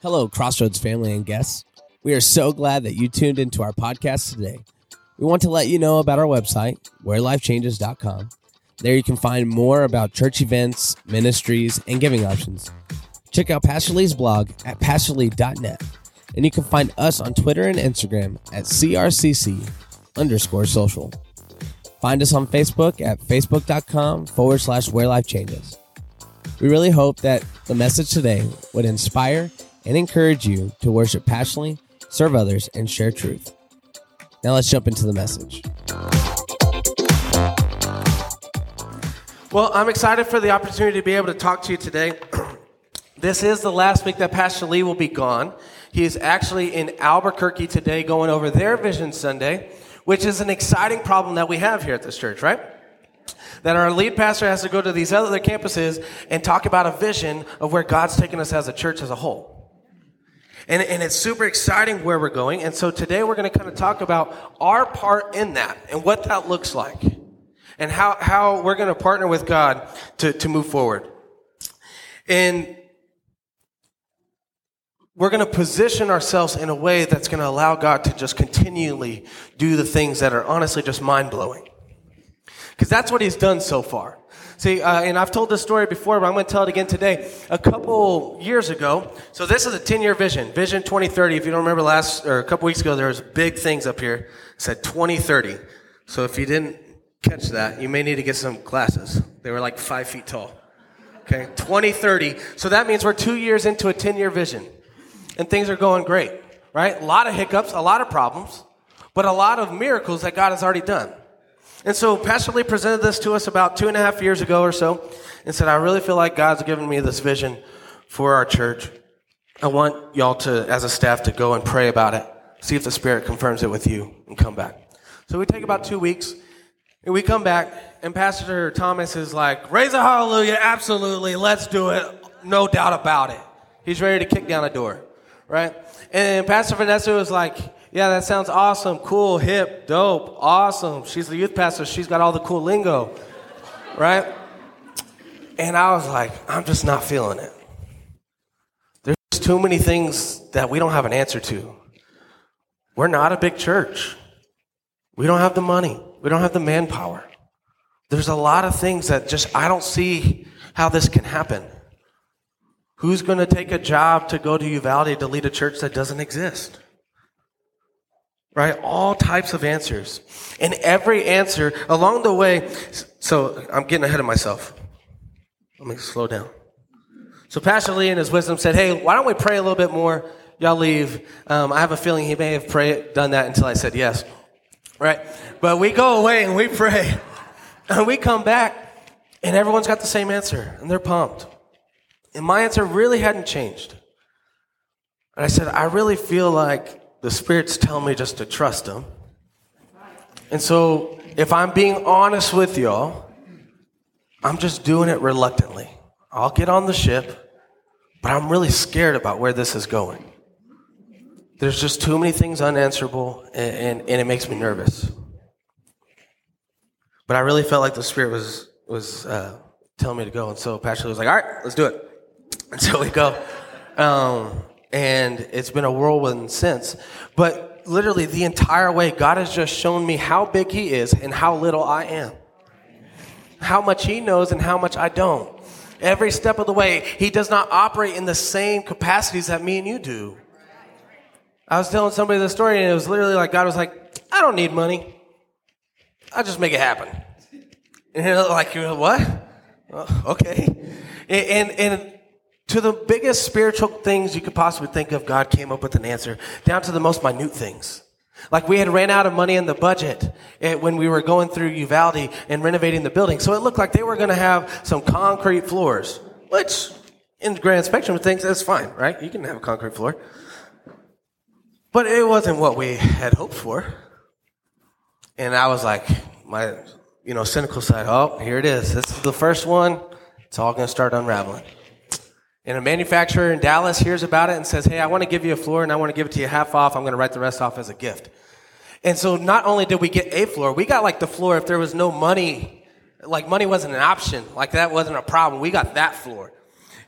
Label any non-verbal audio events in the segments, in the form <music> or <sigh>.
Hello, Crossroads family and guests. We are so glad that you tuned into our podcast today. We want to let you know about our website, wherelifechanges.com. There you can find more about church events, ministries, and giving options. Check out Pastor Lee's blog at pastorlee.net. And you can find us on Twitter and Instagram at CRCC underscore social. Find us on Facebook at facebook.com forward slash where life changes. We really hope that the message today would inspire and encourage you to worship passionately, serve others, and share truth. Now let's jump into the message. Well, I'm excited for the opportunity to be able to talk to you today. <clears throat> this is the last week that Pastor Lee will be gone. He is actually in Albuquerque today going over their Vision Sunday, which is an exciting problem that we have here at this church, right? That our lead pastor has to go to these other campuses and talk about a vision of where God's taking us as a church as a whole. And, and it's super exciting where we're going. And so today we're going to kind of talk about our part in that and what that looks like and how, how we're going to partner with God to, to move forward. And we're going to position ourselves in a way that's going to allow God to just continually do the things that are honestly just mind blowing. Because that's what He's done so far. See, uh, and I've told this story before, but I'm going to tell it again today. A couple years ago, so this is a 10 year vision, Vision 2030. If you don't remember last, or a couple weeks ago, there was big things up here. It said 2030. So if you didn't catch that, you may need to get some glasses. They were like five feet tall. Okay, 2030. So that means we're two years into a 10 year vision. And things are going great, right? A lot of hiccups, a lot of problems, but a lot of miracles that God has already done. And so Pastor Lee presented this to us about two and a half years ago or so and said, I really feel like God's given me this vision for our church. I want y'all to, as a staff, to go and pray about it, see if the Spirit confirms it with you, and come back. So we take about two weeks, and we come back, and Pastor Thomas is like, Raise a hallelujah, absolutely, let's do it, no doubt about it. He's ready to kick down a door, right? And Pastor Vanessa was like, yeah, that sounds awesome, cool, hip, dope, awesome. She's the youth pastor. She's got all the cool lingo, right? And I was like, I'm just not feeling it. There's too many things that we don't have an answer to. We're not a big church. We don't have the money. We don't have the manpower. There's a lot of things that just, I don't see how this can happen. Who's going to take a job to go to Uvalde to lead a church that doesn't exist? Right? All types of answers. And every answer along the way, so I'm getting ahead of myself. Let me slow down. So Pastor Lee in his wisdom said, hey, why don't we pray a little bit more? Y'all leave. Um, I have a feeling he may have prayed, done that until I said yes. Right? But we go away and we pray. <laughs> And we come back and everyone's got the same answer and they're pumped. And my answer really hadn't changed. And I said, I really feel like the Spirit's telling me just to trust Him. And so, if I'm being honest with y'all, I'm just doing it reluctantly. I'll get on the ship, but I'm really scared about where this is going. There's just too many things unanswerable, and, and, and it makes me nervous. But I really felt like the Spirit was, was uh, telling me to go. And so Pastor was like, all right, let's do it. And so we go. Um, and it's been a whirlwind since. But literally, the entire way, God has just shown me how big He is and how little I am. How much He knows and how much I don't. Every step of the way, He does not operate in the same capacities that me and you do. I was telling somebody the story, and it was literally like God was like, I don't need money. I'll just make it happen. And you're like, what? okay. And, and to the biggest spiritual things you could possibly think of, God came up with an answer, down to the most minute things. Like we had ran out of money in the budget eh, when we were going through Uvalde and renovating the building. So it looked like they were going to have some concrete floors, which in the grand spectrum of things, that's fine, right? You can have a concrete floor. But it wasn't what we had hoped for. And I was like, my, you know, cynical side, oh, here it is. This is the first one. It's all going to start unraveling and a manufacturer in Dallas hears about it and says, Hey, I want to give you a floor and I want to give it to you half off. I'm going to write the rest off as a gift. And so not only did we get a floor, we got like the floor if there was no money, like money wasn't an option, like that wasn't a problem. We got that floor.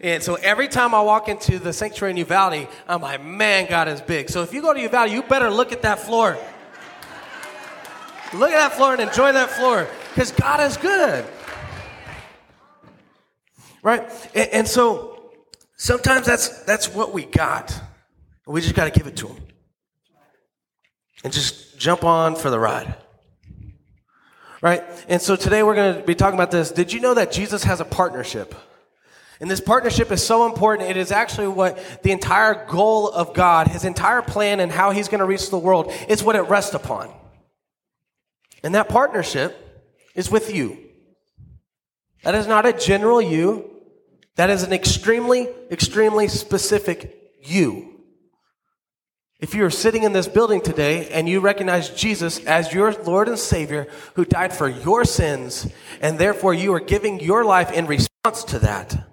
And so every time I walk into the sanctuary in Uvalde, I'm like, man, God is big. So if you go to Uvalde, you better look at that floor. look at that floor and enjoy that floor because God is good. Right? And, and so sometimes that's, that's what we got. We just got to give it to Him and just jump on for the ride. Right? And so today we're going to be talking about this. Did you know that Jesus has a partnership? And this partnership is so important. It is actually what the entire goal of God, his entire plan and how he's going to reach the world, is what it rests upon. And that partnership is with you. That is not a general you. That is an extremely, extremely specific you. If you are sitting in this building today and you recognize Jesus as your Lord and Savior who died for your sins, and therefore you are giving your life in response to that,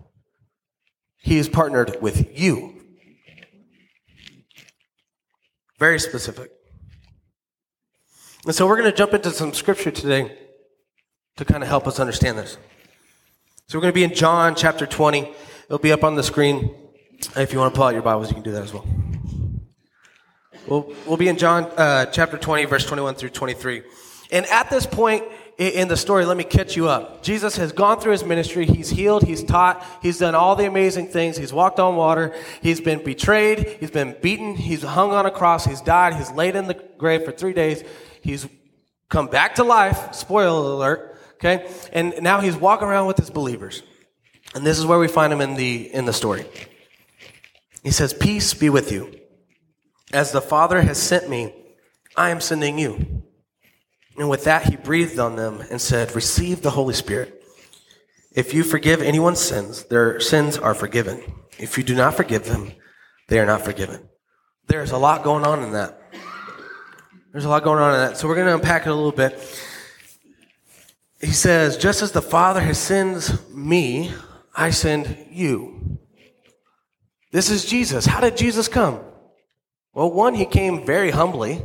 He is partnered with you. Very specific. And so we're going to jump into some scripture today to kind of help us understand this. So we're going to be in John chapter 20. It'll be up on the screen. If you want to pull out your Bibles, you can do that as well. We'll, we'll be in John uh, chapter 20, verse 21 through 23. And at this point in the story, let me catch you up. Jesus has gone through his ministry. He's healed. He's taught. He's done all the amazing things. He's walked on water. He's been betrayed. He's been beaten. He's hung on a cross. He's died. He's laid in the grave for three days. He's come back to life. Spoiler alert. Okay. And now he's walking around with his believers. And this is where we find him in the, in the story. He says, peace be with you. As the Father has sent me, I am sending you. And with that, he breathed on them and said, Receive the Holy Spirit. If you forgive anyone's sins, their sins are forgiven. If you do not forgive them, they are not forgiven. There's a lot going on in that. There's a lot going on in that. So we're going to unpack it a little bit. He says, Just as the Father has sent me, I send you. This is Jesus. How did Jesus come? Well, one, he came very humbly,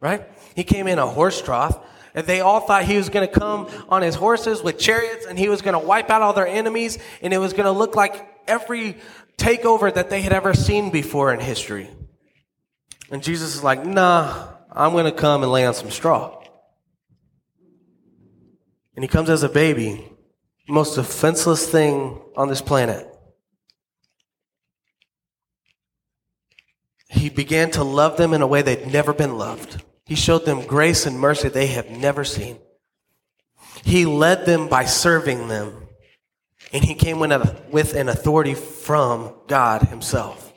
right? He came in a horse trough. And they all thought he was going to come on his horses with chariots and he was going to wipe out all their enemies and it was going to look like every takeover that they had ever seen before in history. And Jesus is like, nah, I'm going to come and lay on some straw. And he comes as a baby, most defenseless thing on this planet. he began to love them in a way they'd never been loved. He showed them grace and mercy they have never seen. He led them by serving them. And he came with an authority from God himself.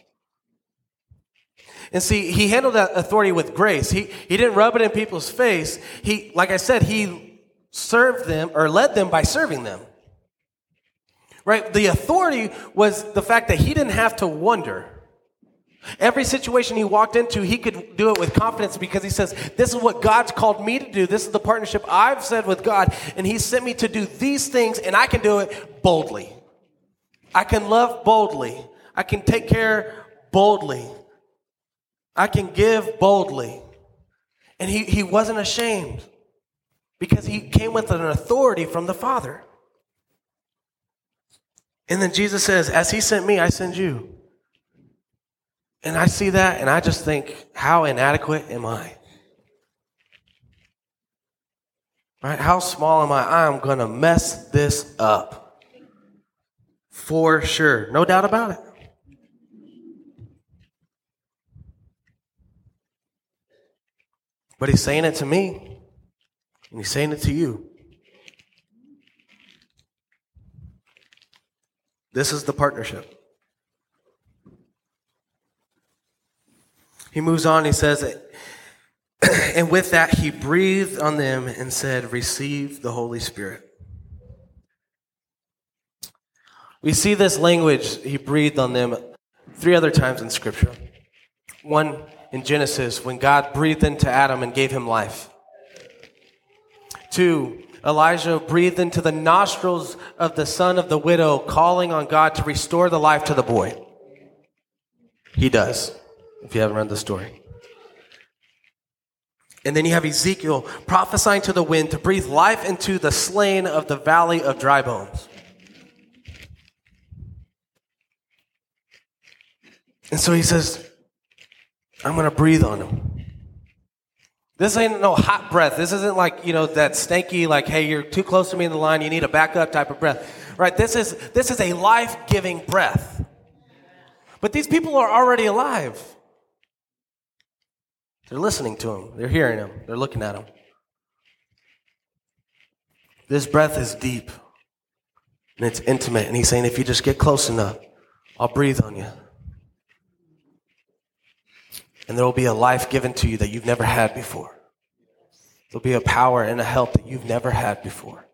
And see, he handled that authority with grace. He, he didn't rub it in people's face. He, like I said, he served them or led them by serving them. Right? The authority was the fact that he didn't have to wonder Every situation he walked into, he could do it with confidence because he says, This is what God's called me to do. This is the partnership I've said with God, and he sent me to do these things, and I can do it boldly. I can love boldly. I can take care boldly. I can give boldly. And he, he wasn't ashamed because he came with an authority from the Father. And then Jesus says, As he sent me, I send you. And I see that and I just think, how inadequate am I? Right? How small am I? I'm going to mess this up. For sure. No doubt about it. But he's saying it to me, and he's saying it to you. This is the partnership. He moves on, he says, <clears throat> and with that, he breathed on them and said, Receive the Holy Spirit. We see this language, he breathed on them, three other times in Scripture. One in Genesis, when God breathed into Adam and gave him life. Two, Elijah breathed into the nostrils of the son of the widow, calling on God to restore the life to the boy. He does if you haven't read the story. And then you have Ezekiel prophesying to the wind to breathe life into the slain of the valley of dry bones. And so he says, I'm going to breathe on him. This ain't no hot breath. This isn't like, you know, that stanky, like, hey, you're too close to me in the line, you need a backup type of breath. Right? This is this is a life-giving breath. But these people are already alive. They're listening to him. They're hearing him. They're looking at him. This breath is deep and it's intimate. And he's saying, if you just get close enough, I'll breathe on you. And there will be a life given to you that you've never had before. There'll be a power and a help that you've never had before.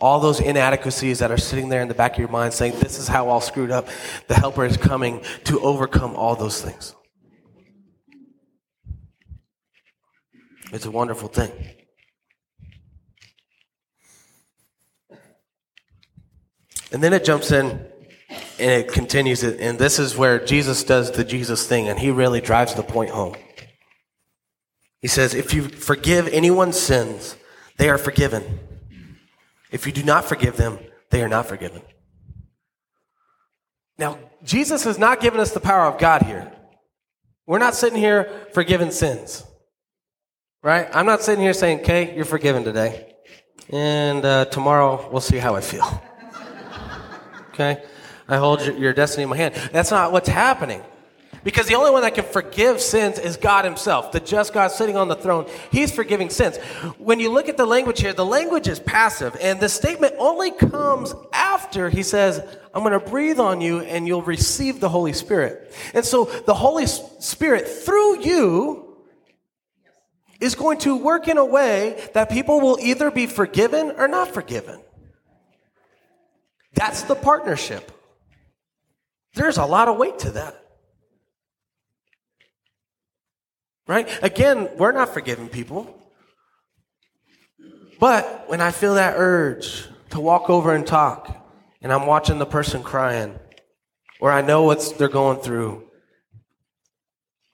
All those inadequacies that are sitting there in the back of your mind saying, This is how all screwed up, the helper is coming to overcome all those things. It's a wonderful thing. And then it jumps in and it continues it. And this is where Jesus does the Jesus thing, and he really drives the point home. He says, If you forgive anyone's sins, they are forgiven. If you do not forgive them, they are not forgiven. Now, Jesus has not given us the power of God here. We're not sitting here forgiving sins. Right? I'm not sitting here saying, okay, you're forgiven today. And uh, tomorrow we'll see how I feel. <laughs> okay? I hold your destiny in my hand. That's not what's happening. Because the only one that can forgive sins is God Himself, the just God sitting on the throne. He's forgiving sins. When you look at the language here, the language is passive, and the statement only comes after He says, I'm going to breathe on you and you'll receive the Holy Spirit. And so the Holy Spirit, through you, is going to work in a way that people will either be forgiven or not forgiven. That's the partnership. There's a lot of weight to that. Right? Again, we're not forgiving people. But when I feel that urge to walk over and talk, and I'm watching the person crying, or I know what they're going through,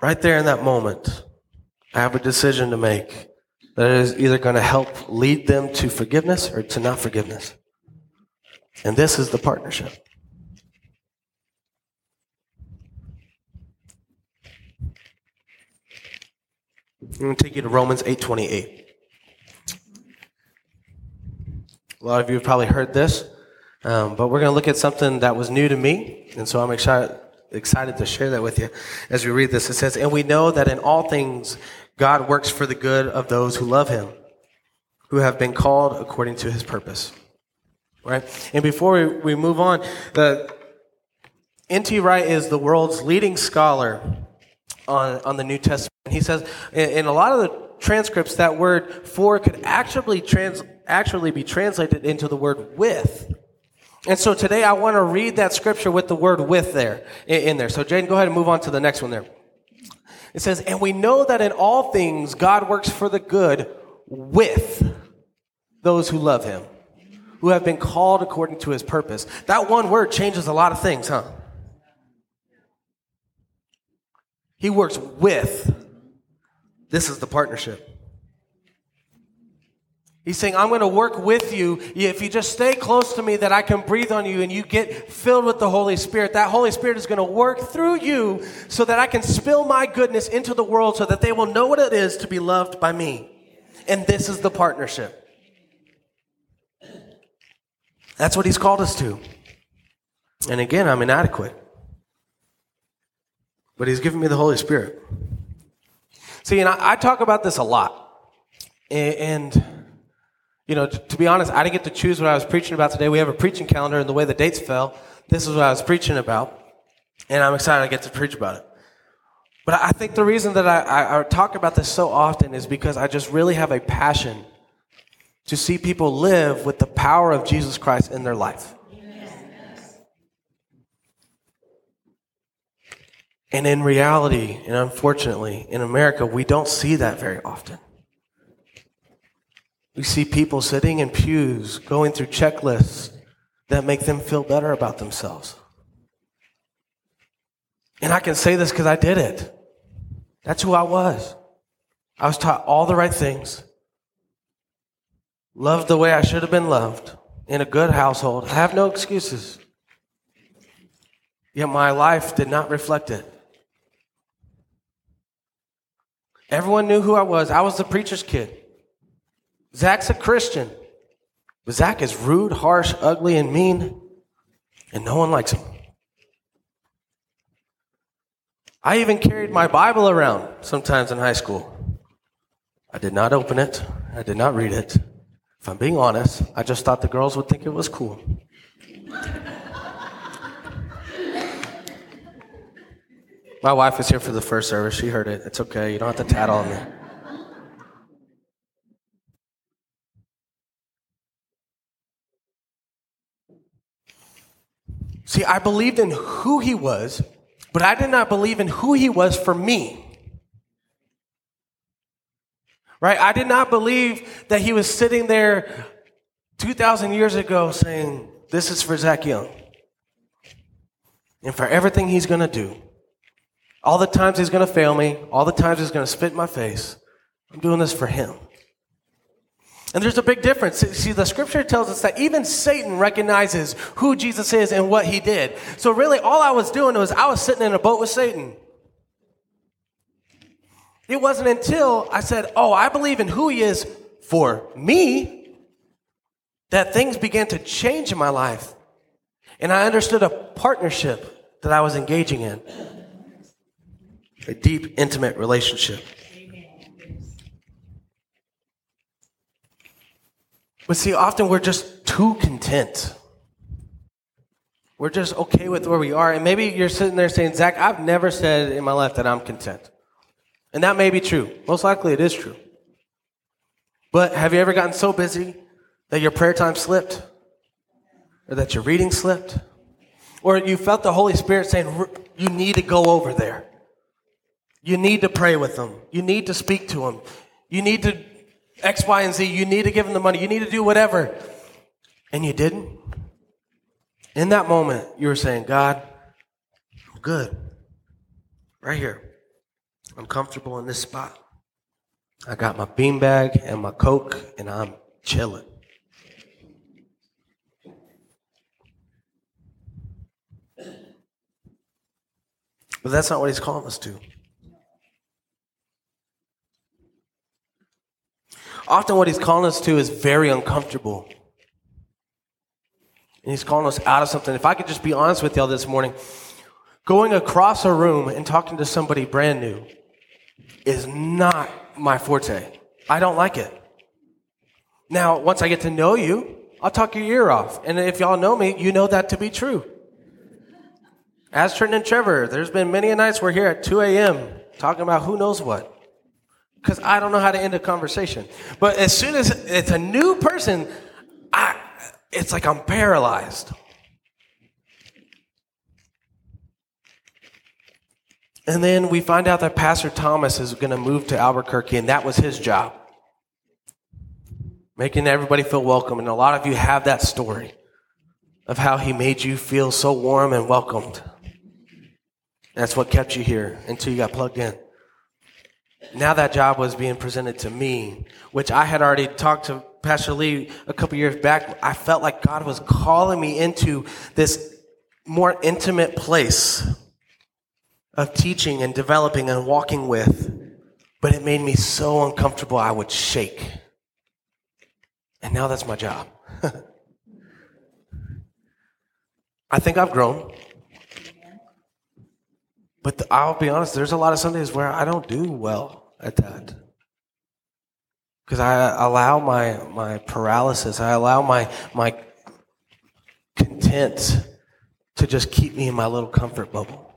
right there in that moment, I have a decision to make that is either going to help lead them to forgiveness or to not forgiveness. And this is the partnership. I'm going to take you to Romans 8:28. A lot of you have probably heard this, um, but we're going to look at something that was new to me, and so I'm excited excited to share that with you as we read this. It says, And we know that in all things God works for the good of those who love him, who have been called according to his purpose. Right? And before we, we move on, the N.T. Wright is the world's leading scholar on, on the New Testament. He says in, in a lot of the transcripts, that word for could actually trans, actually be translated into the word with. And so today I want to read that scripture with the word with there in there. So Jane, go ahead and move on to the next one there. It says, and we know that in all things God works for the good with those who love him, who have been called according to his purpose. That one word changes a lot of things, huh? He works with. This is the partnership. He's saying, I'm going to work with you. If you just stay close to me, that I can breathe on you and you get filled with the Holy Spirit. That Holy Spirit is going to work through you so that I can spill my goodness into the world so that they will know what it is to be loved by me. And this is the partnership. That's what he's called us to. And again, I'm inadequate. But he's given me the Holy Spirit. See, and I, I talk about this a lot. and, and you know, to, to be honest, I didn't get to choose what I was preaching about today. We have a preaching calendar, and the way the dates fell, this is what I was preaching about, and I'm excited I get to preach about it. But I think the reason that I, I, I talk about this so often is because I just really have a passion to see people live with the power of Jesus Christ in their life. And in reality, and unfortunately, in America, we don't see that very often. We see people sitting in pews going through checklists that make them feel better about themselves. And I can say this because I did it. That's who I was. I was taught all the right things, loved the way I should have been loved, in a good household. I have no excuses. yet my life did not reflect it. Everyone knew who I was. I was the preacher's kid. Zach's a Christian. But Zach is rude, harsh, ugly, and mean, and no one likes him. I even carried my Bible around sometimes in high school. I did not open it, I did not read it. If I'm being honest, I just thought the girls would think it was cool. My wife was here for the first service. She heard it. It's okay. You don't have to tattle on me. See, I believed in who he was, but I did not believe in who he was for me. Right? I did not believe that he was sitting there 2,000 years ago saying, This is for Zach Young. And for everything he's going to do. All the times he's going to fail me, all the times he's going to spit in my face, I'm doing this for him. And there's a big difference. See, the scripture tells us that even Satan recognizes who Jesus is and what he did. So, really, all I was doing was I was sitting in a boat with Satan. It wasn't until I said, Oh, I believe in who he is for me, that things began to change in my life. And I understood a partnership that I was engaging in a deep, intimate relationship. But see, often we're just too content. We're just okay with where we are. And maybe you're sitting there saying, Zach, I've never said in my life that I'm content. And that may be true. Most likely it is true. But have you ever gotten so busy that your prayer time slipped? Or that your reading slipped? Or you felt the Holy Spirit saying, you need to go over there. You need to pray with them. You need to speak to them. You need to X, Y, and Z. You need to give them the money. You need to do whatever. And you didn't. In that moment, you were saying, God, I'm good. Right here. I'm comfortable in this spot. I got my beanbag and my Coke, and I'm chilling. But that's not what he's calling us to. Often, what he's calling us to is very uncomfortable. And he's calling us out of something. If I could just be honest with y'all this morning, going across a room and talking to somebody brand new is not my forte. I don't like it. Now, once I get to know you, I'll talk your ear off. And if y'all know me, you know that to be true. As Trenton and Trevor, there's been many a nights we're here at 2 a.m. talking about who knows what because I don't know how to end a conversation. But as soon as it's a new person, I, it's like I'm paralyzed. And then we find out that Pastor Thomas is going to move to Albuquerque, and that was his job. Making everybody feel welcome. And a lot of you have that story of how he made you feel so warm and welcomed. That's what kept you here until you got plugged in now that job was being presented to me, which I had already talked to Pastor Lee a couple years back. I felt like God was calling me into this more intimate place of teaching and developing and walking with, but it made me so uncomfortable I would shake. And now that's my job. <laughs> I think I've grown. But the, I'll be honest, there's a lot of Sundays where I don't do well at that. Because I allow my, my paralysis, I allow my, my content to just keep me in my little comfort bubble.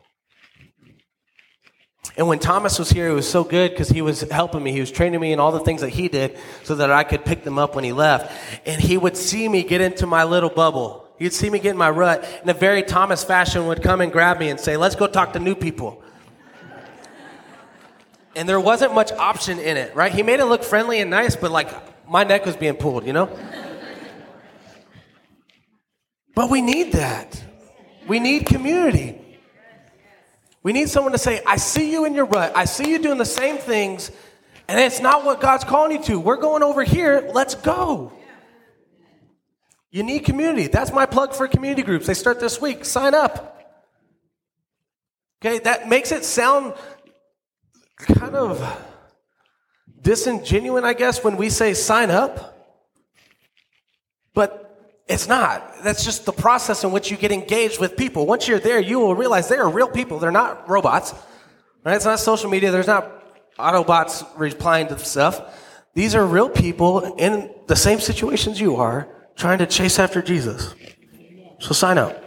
And when Thomas was here, it was so good because he was helping me. He was training me in all the things that he did so that I could pick them up when he left. And he would see me get into my little bubble. He'd see me get in my rut. In a very Thomas fashion, would come and grab me and say, let's go talk to new people. And there wasn't much option in it, right? He made it look friendly and nice, but like my neck was being pulled, you know? But we need that. We need community. We need someone to say, I see you in your rut. I see you doing the same things, and it's not what God's calling you to. We're going over here. Let's go. You need community. That's my plug for community groups. They start this week. Sign up. Okay, that makes it sound kind of disingenuous, I guess, when we say sign up. But it's not. That's just the process in which you get engaged with people. Once you're there, you will realize they are real people. They're not robots. Right? It's not social media. There's not Autobots replying to stuff. These are real people in the same situations you are, trying to chase after Jesus. So sign up.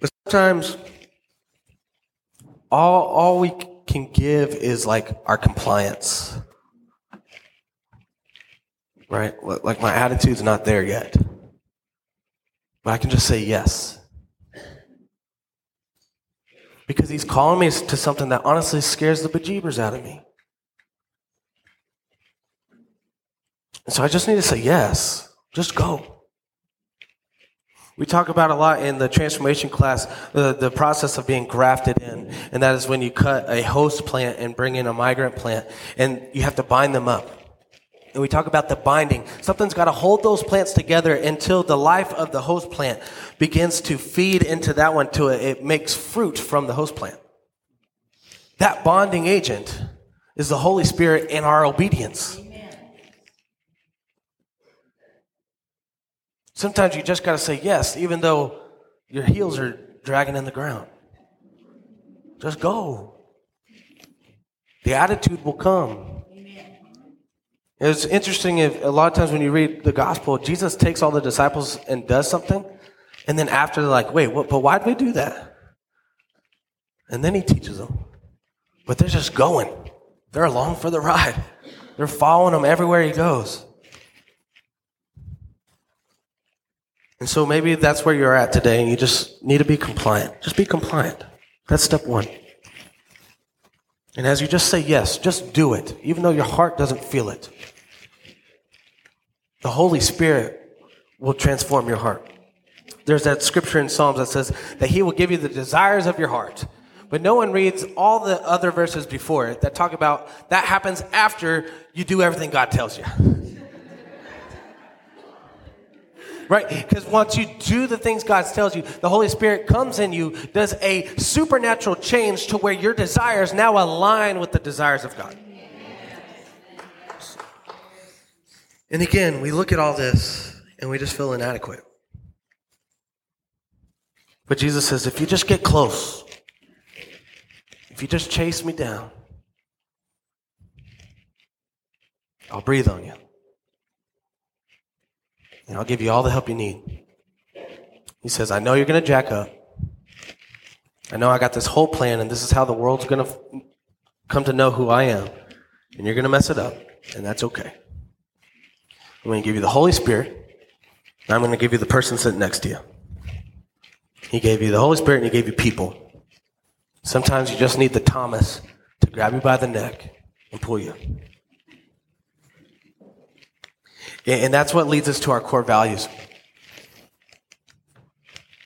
But sometimes all, all we can give is like our compliance. Right? Like my attitude's not there yet. But I can just say yes. Because he's calling me to something that honestly scares the bejeebers out of me. And so I just need to say yes. Just go. We talk about a lot in the transformation class the, the process of being grafted in. And that is when you cut a host plant and bring in a migrant plant, and you have to bind them up. And we talk about the binding. Something's got to hold those plants together until the life of the host plant begins to feed into that one to it. It makes fruit from the host plant. That bonding agent is the Holy Spirit in our obedience. Sometimes you just got to say yes, even though your heels are dragging in the ground. Just go. The attitude will come. It's interesting if a lot of times when you read the gospel, Jesus takes all the disciples and does something, and then after they're like, wait, what, but why'd we do that? And then he teaches them. But they're just going. They're along for the ride. They're following him everywhere he goes. And so maybe that's where you're at today and you just need to be compliant. Just be compliant. That's step one. And as you just say yes, just do it, even though your heart doesn't feel it. The Holy Spirit will transform your heart. There's that scripture in Psalms that says that He will give you the desires of your heart. But no one reads all the other verses before it that talk about that happens after you do everything God tells you. Right? Because once you do the things God tells you, the Holy Spirit comes in you, does a supernatural change to where your desires now align with the desires of God. And again, we look at all this and we just feel inadequate. But Jesus says, if you just get close, if you just chase me down, I'll breathe on you and I'll give you all the help you need. He says, I know you're going to jack up. I know I got this whole plan, and this is how the world's going to f- come to know who I am. And you're going to mess it up, and that's okay. I'm going to give you the Holy Spirit, and I'm going to give you the person sitting next to you. He gave you the Holy Spirit, and He gave you people. Sometimes you just need the Thomas to grab you by the neck and pull you. And that's what leads us to our core values.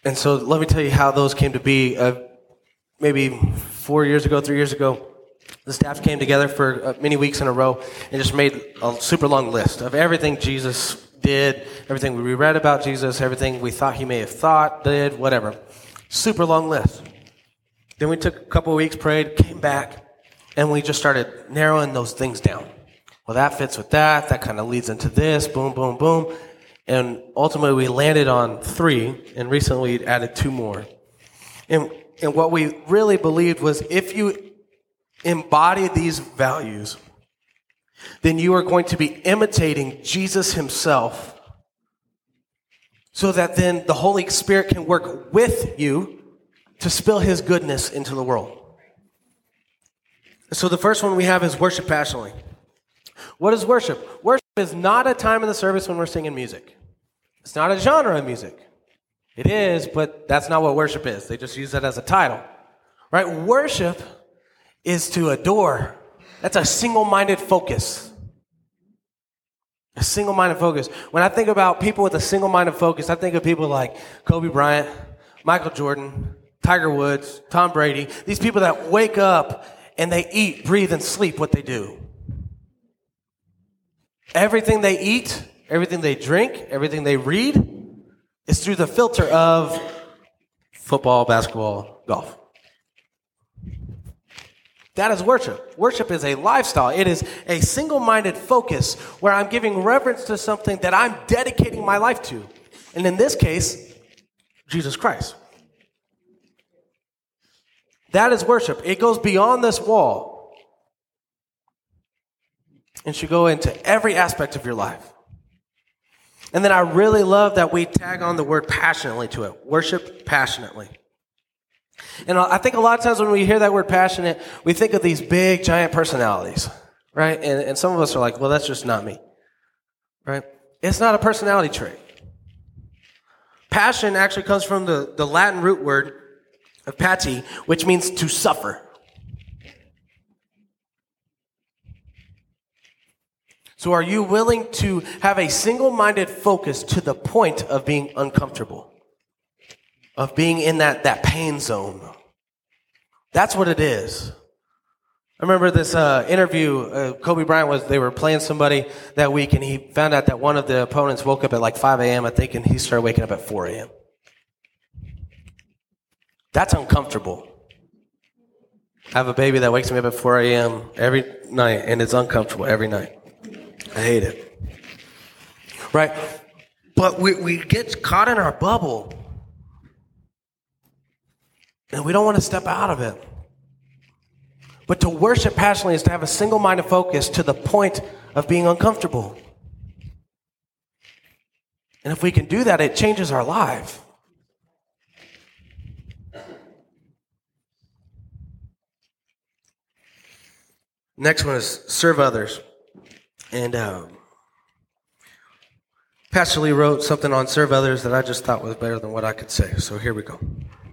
And so let me tell you how those came to be. Uh, maybe four years ago, three years ago, the staff came together for uh, many weeks in a row and just made a super long list of everything Jesus did, everything we read about Jesus, everything we thought he may have thought, did, whatever. Super long list. Then we took a couple weeks, prayed, came back, and we just started narrowing those things down well, that fits with that. That kind of leads into this. Boom, boom, boom. And ultimately, we landed on three, and recently we added two more. And, and what we really believed was if you embody these values, then you are going to be imitating Jesus himself so that then the Holy Spirit can work with you to spill his goodness into the world. So the first one we have is worship passionately. What is worship? Worship is not a time in the service when we're singing music. It's not a genre of music. It is, but that's not what worship is. They just use that as a title. Right? Worship is to adore. That's a single minded focus. A single minded focus. When I think about people with a single minded focus, I think of people like Kobe Bryant, Michael Jordan, Tiger Woods, Tom Brady. These people that wake up and they eat, breathe, and sleep what they do. Everything they eat, everything they drink, everything they read is through the filter of football, basketball, golf. That is worship. Worship is a lifestyle. It is a single minded focus where I'm giving reverence to something that I'm dedicating my life to. And in this case, Jesus Christ. That is worship. It goes beyond this wall and should go into every aspect of your life. And then I really love that we tag on the word passionately to it. Worship passionately. And I think a lot of times when we hear that word passionate, we think of these big, giant personalities, right? And, and some of us are like, well, that's just not me, right? It's not a personality trait. Passion actually comes from the, the Latin root word of pati, which means to suffer. So, are you willing to have a single minded focus to the point of being uncomfortable, of being in that, that pain zone? That's what it is. I remember this uh, interview. Uh, Kobe Bryant was, they were playing somebody that week, and he found out that one of the opponents woke up at like 5 a.m., I think, and he started waking up at 4 a.m. That's uncomfortable. I have a baby that wakes me up at 4 a.m. every night, and it's uncomfortable every night. I hate it. Right? But we, we get caught in our bubble. And we don't want to step out of it. But to worship passionately is to have a single minded focus to the point of being uncomfortable. And if we can do that, it changes our life. Next one is serve others. And um, Pastor Lee wrote something on serve others that I just thought was better than what I could say. So here we go.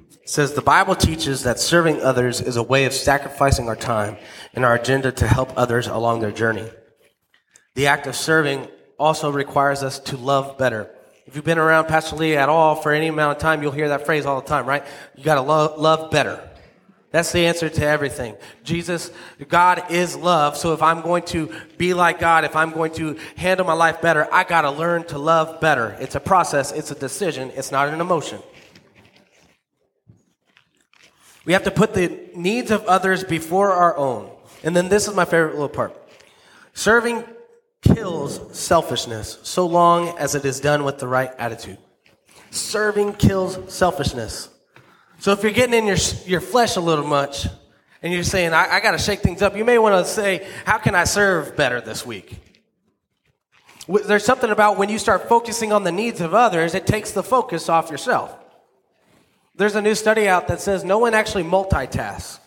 It says the Bible teaches that serving others is a way of sacrificing our time and our agenda to help others along their journey. The act of serving also requires us to love better. If you've been around Pastor Lee at all for any amount of time, you'll hear that phrase all the time, right? You gotta love, love better. That's the answer to everything. Jesus, God is love. So if I'm going to be like God, if I'm going to handle my life better, I got to learn to love better. It's a process, it's a decision, it's not an emotion. We have to put the needs of others before our own. And then this is my favorite little part serving kills selfishness so long as it is done with the right attitude. Serving kills selfishness. So if you're getting in your, your flesh a little much and you're saying, I, I got to shake things up, you may want to say, How can I serve better this week? There's something about when you start focusing on the needs of others, it takes the focus off yourself. There's a new study out that says no one actually multitasks.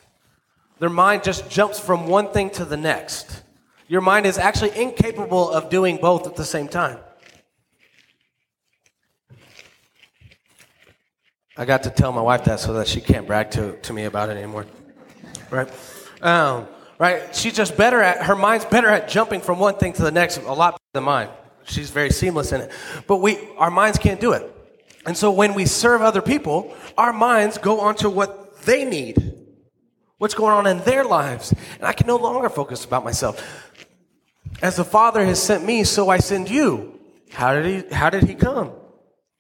Their mind just jumps from one thing to the next. Your mind is actually incapable of doing both at the same time. I got to tell my wife that so that she can't brag to, to me about it anymore. Right? Um, right? She's just better at, her mind's better at jumping from one thing to the next, a lot than mine. She's very seamless in it. But we, our minds can't do it. And so when we serve other people, our minds go on to what they need, what's going on in their lives. And I can no longer focus about myself. As the Father has sent me, so I send you. How did he, how did he come?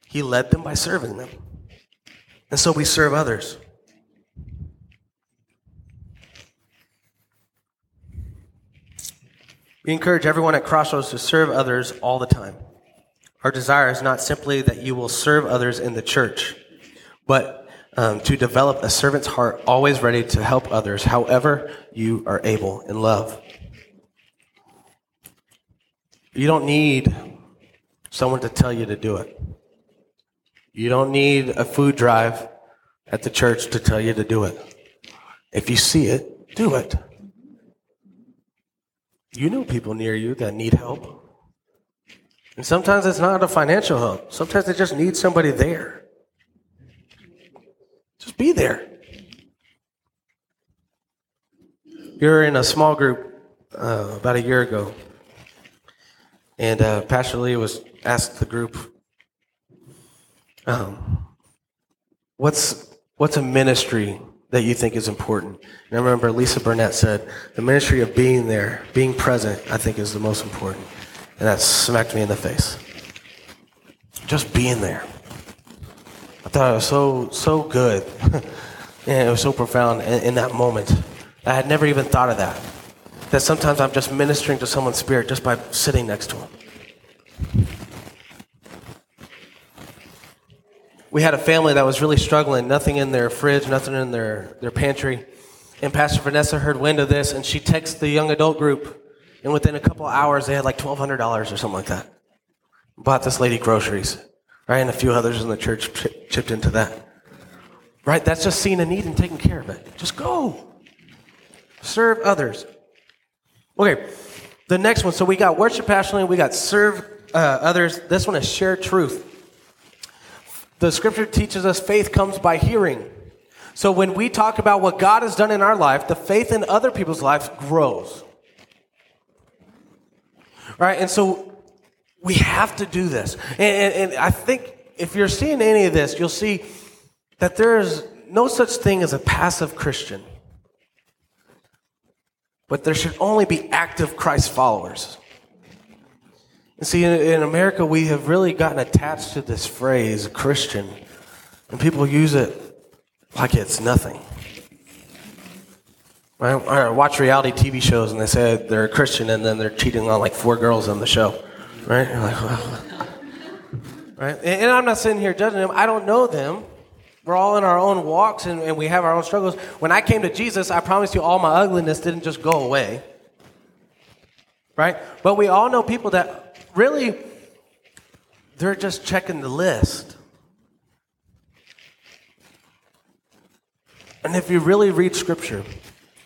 He led them by serving them. And so we serve others. We encourage everyone at Crossroads to serve others all the time. Our desire is not simply that you will serve others in the church, but um, to develop a servant's heart always ready to help others however you are able in love. You don't need someone to tell you to do it. You don't need a food drive at the church to tell you to do it. If you see it, do it. You know people near you that need help. And sometimes it's not a financial help. Sometimes they just need somebody there. Just be there. You're in a small group uh, about a year ago, and uh, Pastor Lee was asked the group, um, "What's what's a ministry that you think is important?" And I remember Lisa Burnett said, "The ministry of being there, being present, I think is the most important." And that smacked me in the face. Just being there. I thought it was so, so good. <laughs> and it was so profound in, in that moment. I had never even thought of that. That sometimes I'm just ministering to someone's spirit just by sitting next to them. We had a family that was really struggling, nothing in their fridge, nothing in their, their pantry. And Pastor Vanessa heard wind of this, and she texted the young adult group. And within a couple hours, they had like $1,200 or something like that. Bought this lady groceries, right? And a few others in the church chipped into that. Right? That's just seeing a need and taking care of it. Just go. Serve others. Okay, the next one. So we got worship passionately, we got serve uh, others. This one is share truth. The scripture teaches us faith comes by hearing. So when we talk about what God has done in our life, the faith in other people's lives grows. Right? And so we have to do this. And, and, and I think if you're seeing any of this, you'll see that there's no such thing as a passive Christian. But there should only be active Christ followers. And see, in, in America, we have really gotten attached to this phrase, Christian, and people use it like it's nothing. I watch reality TV shows and they say they're a Christian and then they're cheating on like four girls on the show, right? You're like, well, right? And I'm not sitting here judging them. I don't know them. We're all in our own walks and, and we have our own struggles. When I came to Jesus, I promise you all my ugliness didn't just go away, right? But we all know people that really, they're just checking the list. And if you really read Scripture,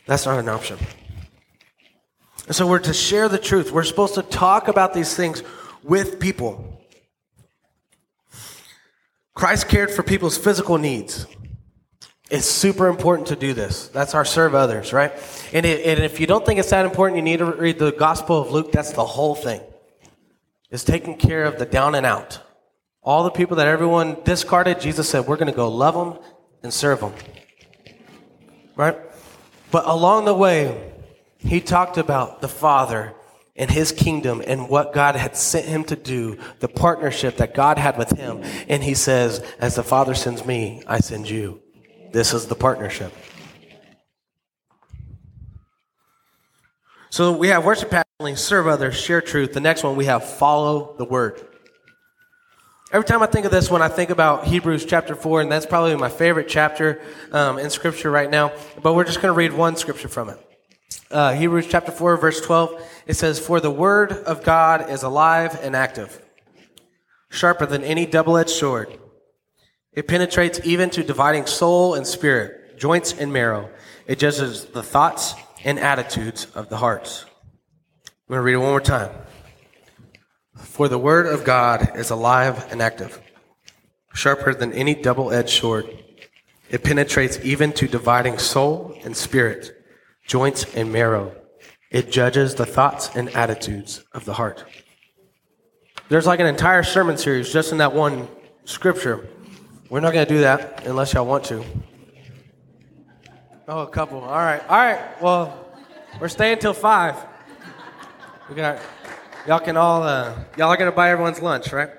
that's not an option. And so we're to share the truth. We're supposed to talk about these things with people. Christ cared for people's physical needs. It's super important to do this. That's our serve others, right? And, it, and if you don't think it's that important, you need to read the Gospel of Luke. That's the whole thing. It's taking care of the down and out. All the people that everyone discarded, Jesus said, we're going to go love them and serve them. Right? But along the way, he talked about the Father and his kingdom and what God had sent him to do, the partnership that God had with him. And he says, As the Father sends me, I send you. This is the partnership. So we have worship passionately, serve others, share truth. The next one we have follow the word. Every time I think of this one, I think about Hebrews chapter 4, and that's probably my favorite chapter um, in Scripture right now. But we're just going to read one scripture from it. Uh, Hebrews chapter 4, verse 12, it says, For the word of God is alive and active, sharper than any double edged sword. It penetrates even to dividing soul and spirit, joints and marrow. It judges the thoughts and attitudes of the hearts. I'm going to read it one more time. For the word of God is alive and active, sharper than any double edged sword. It penetrates even to dividing soul and spirit, joints and marrow. It judges the thoughts and attitudes of the heart. There's like an entire sermon series just in that one scripture. We're not going to do that unless y'all want to. Oh, a couple. All right. All right. Well, we're staying till five. We got Y'all can all, uh, y'all are to buy everyone's lunch, right?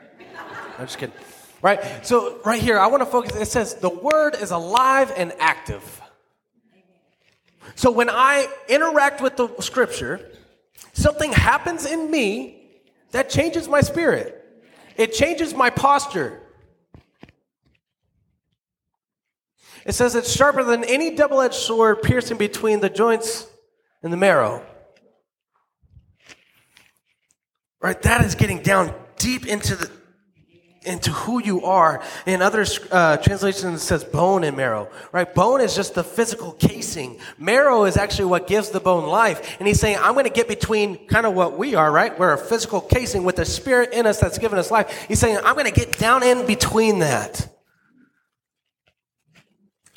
I'm just kidding. Right? So, right here, I want to focus. It says, the word is alive and active. So, when I interact with the scripture, something happens in me that changes my spirit, it changes my posture. It says it's sharper than any double edged sword, piercing between the joints and the marrow. Right? That is getting down deep into the into who you are. In other uh, translations, it says bone and marrow, right? Bone is just the physical casing. Marrow is actually what gives the bone life. And he's saying, I'm going to get between kind of what we are, right? We're a physical casing with the spirit in us that's given us life. He's saying, I'm going to get down in between that.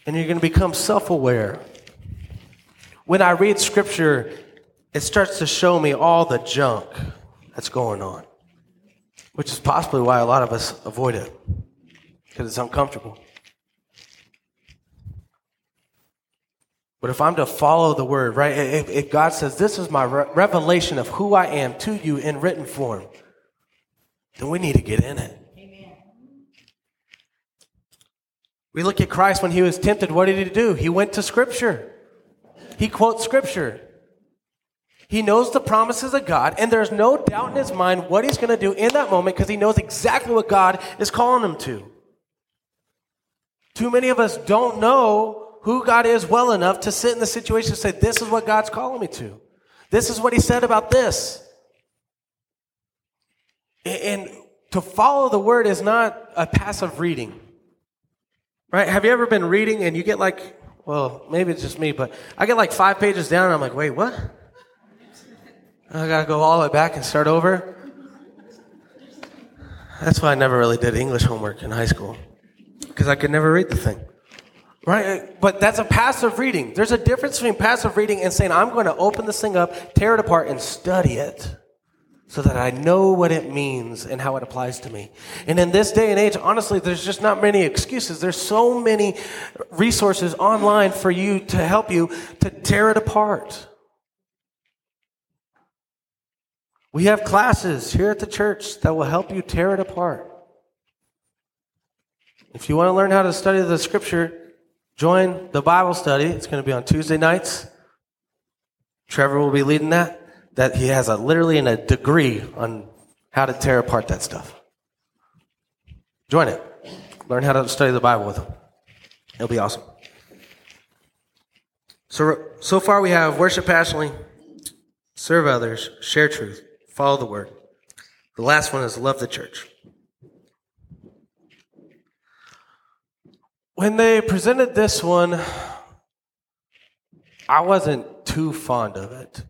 And you're going to become self aware. When I read scripture, it starts to show me all the junk that's going on, which is possibly why a lot of us avoid it because it's uncomfortable. But if I'm to follow the word, right, if, if God says, This is my re- revelation of who I am to you in written form, then we need to get in it. Amen. We look at Christ when he was tempted. What did he do? He went to Scripture. He quotes Scripture. He knows the promises of God, and there's no doubt in his mind what he's going to do in that moment because he knows exactly what God is calling him to. Too many of us don't know who God is well enough to sit in the situation and say, This is what God's calling me to. This is what he said about this. And to follow the word is not a passive reading. Right? Have you ever been reading and you get like, well, maybe it's just me, but I get like five pages down and I'm like, wait, what? I gotta go all the way back and start over. That's why I never really did English homework in high school, because I could never read the thing. Right? But that's a passive reading. There's a difference between passive reading and saying, I'm going to open this thing up, tear it apart, and study it so that I know what it means and how it applies to me. And in this day and age, honestly, there's just not many excuses. There's so many resources online for you to help you to tear it apart. We have classes here at the church that will help you tear it apart. If you want to learn how to study the scripture, join the Bible study. It's going to be on Tuesday nights. Trevor will be leading that. That he has a literally in a degree on how to tear apart that stuff. Join it. Learn how to study the Bible with him. It'll be awesome. So so far we have worship passionately, serve others, share truth, Follow the word. The last one is love the church. When they presented this one, I wasn't too fond of it.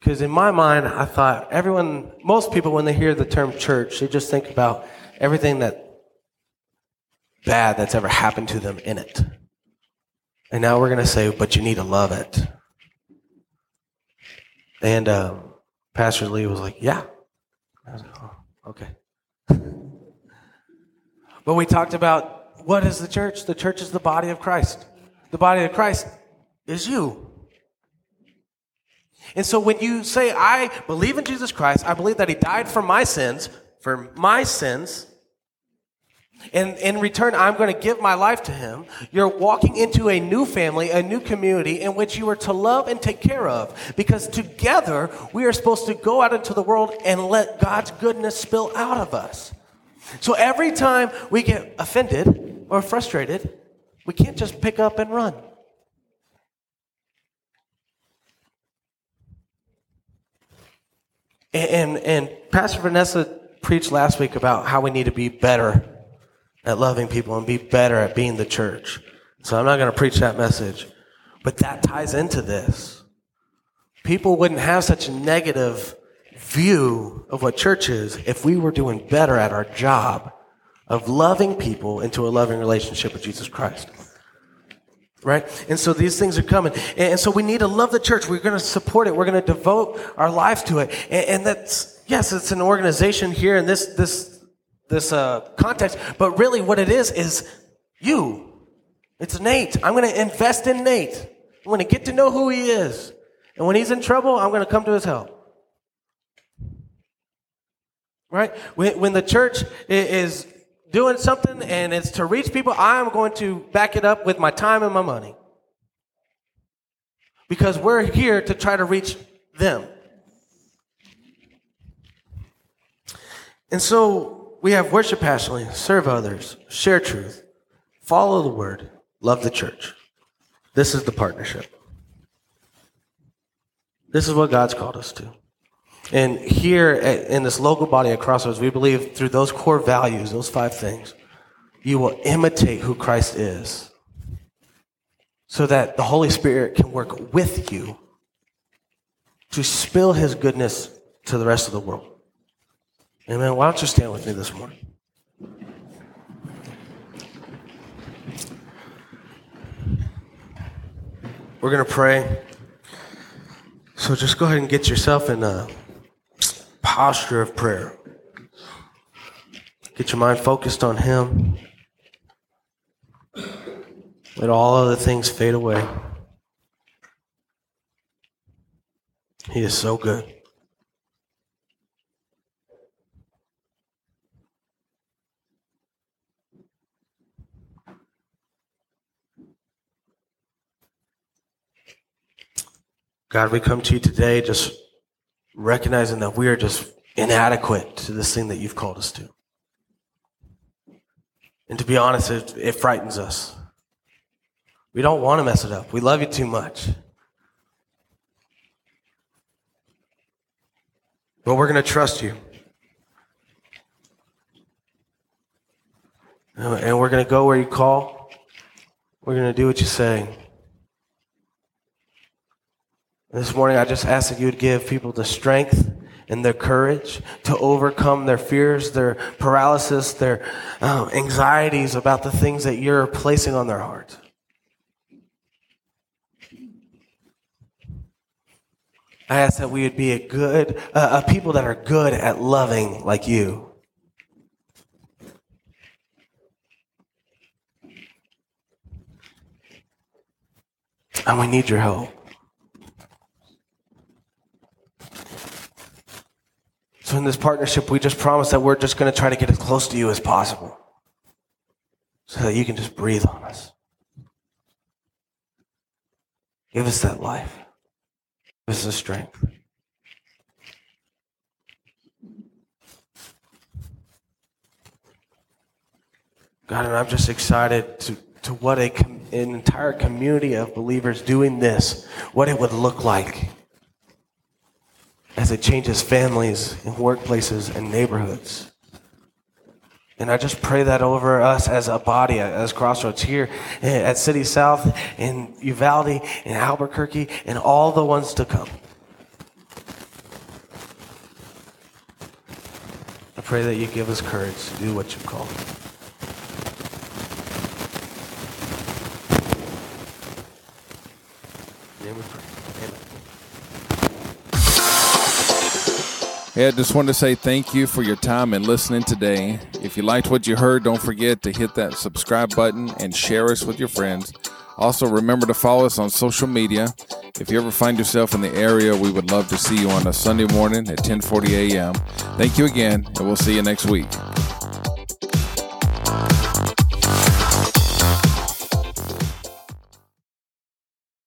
Because in my mind, I thought everyone, most people, when they hear the term church, they just think about everything that bad that's ever happened to them in it. And now we're going to say, but you need to love it. And um, Pastor Lee was like, Yeah. I was like, oh, okay. <laughs> but we talked about what is the church? The church is the body of Christ. The body of Christ is you. And so when you say, I believe in Jesus Christ, I believe that He died for my sins, for my sins, and in return, I'm going to give my life to him. You're walking into a new family, a new community in which you are to love and take care of. Because together, we are supposed to go out into the world and let God's goodness spill out of us. So every time we get offended or frustrated, we can't just pick up and run. And, and, and Pastor Vanessa preached last week about how we need to be better at loving people and be better at being the church. So I'm not going to preach that message. But that ties into this. People wouldn't have such a negative view of what church is if we were doing better at our job of loving people into a loving relationship with Jesus Christ. Right? And so these things are coming. And so we need to love the church. We're going to support it. We're going to devote our lives to it. And that's, yes, it's an organization here in this, this this uh, context, but really what it is is you. It's Nate. I'm going to invest in Nate. I'm going to get to know who he is. And when he's in trouble, I'm going to come to his help. Right? When, when the church is doing something and it's to reach people, I'm going to back it up with my time and my money. Because we're here to try to reach them. And so we have worship passionately, serve others, share truth, follow the word, love the church. This is the partnership. This is what God's called us to. And here in this local body at Crossroads, we believe through those core values, those five things, you will imitate who Christ is so that the Holy Spirit can work with you to spill his goodness to the rest of the world. Amen. Why don't you stand with me this morning? We're going to pray. So just go ahead and get yourself in a posture of prayer. Get your mind focused on Him. Let all other things fade away. He is so good. God, we come to you today just recognizing that we are just inadequate to this thing that you've called us to. And to be honest, it, it frightens us. We don't want to mess it up. We love you too much. But we're going to trust you. And we're going to go where you call. We're going to do what you say. This morning, I just ask that you would give people the strength and the courage to overcome their fears, their paralysis, their uh, anxieties about the things that you're placing on their heart. I ask that we would be a good, uh, a people that are good at loving like you. And we need your help. So, in this partnership, we just promise that we're just going to try to get as close to you as possible so that you can just breathe on us. Give us that life. Give us the strength. God, and I'm just excited to, to what a, an entire community of believers doing this, what it would look like as it changes families and workplaces and neighborhoods. And I just pray that over us as a body, as Crossroads here at City South, in Uvalde, in Albuquerque, and all the ones to come. I pray that you give us courage to do what you've called. Hey, I just wanted to say thank you for your time and listening today. If you liked what you heard, don't forget to hit that subscribe button and share us with your friends. Also, remember to follow us on social media. If you ever find yourself in the area, we would love to see you on a Sunday morning at 10:40 a.m. Thank you again, and we'll see you next week.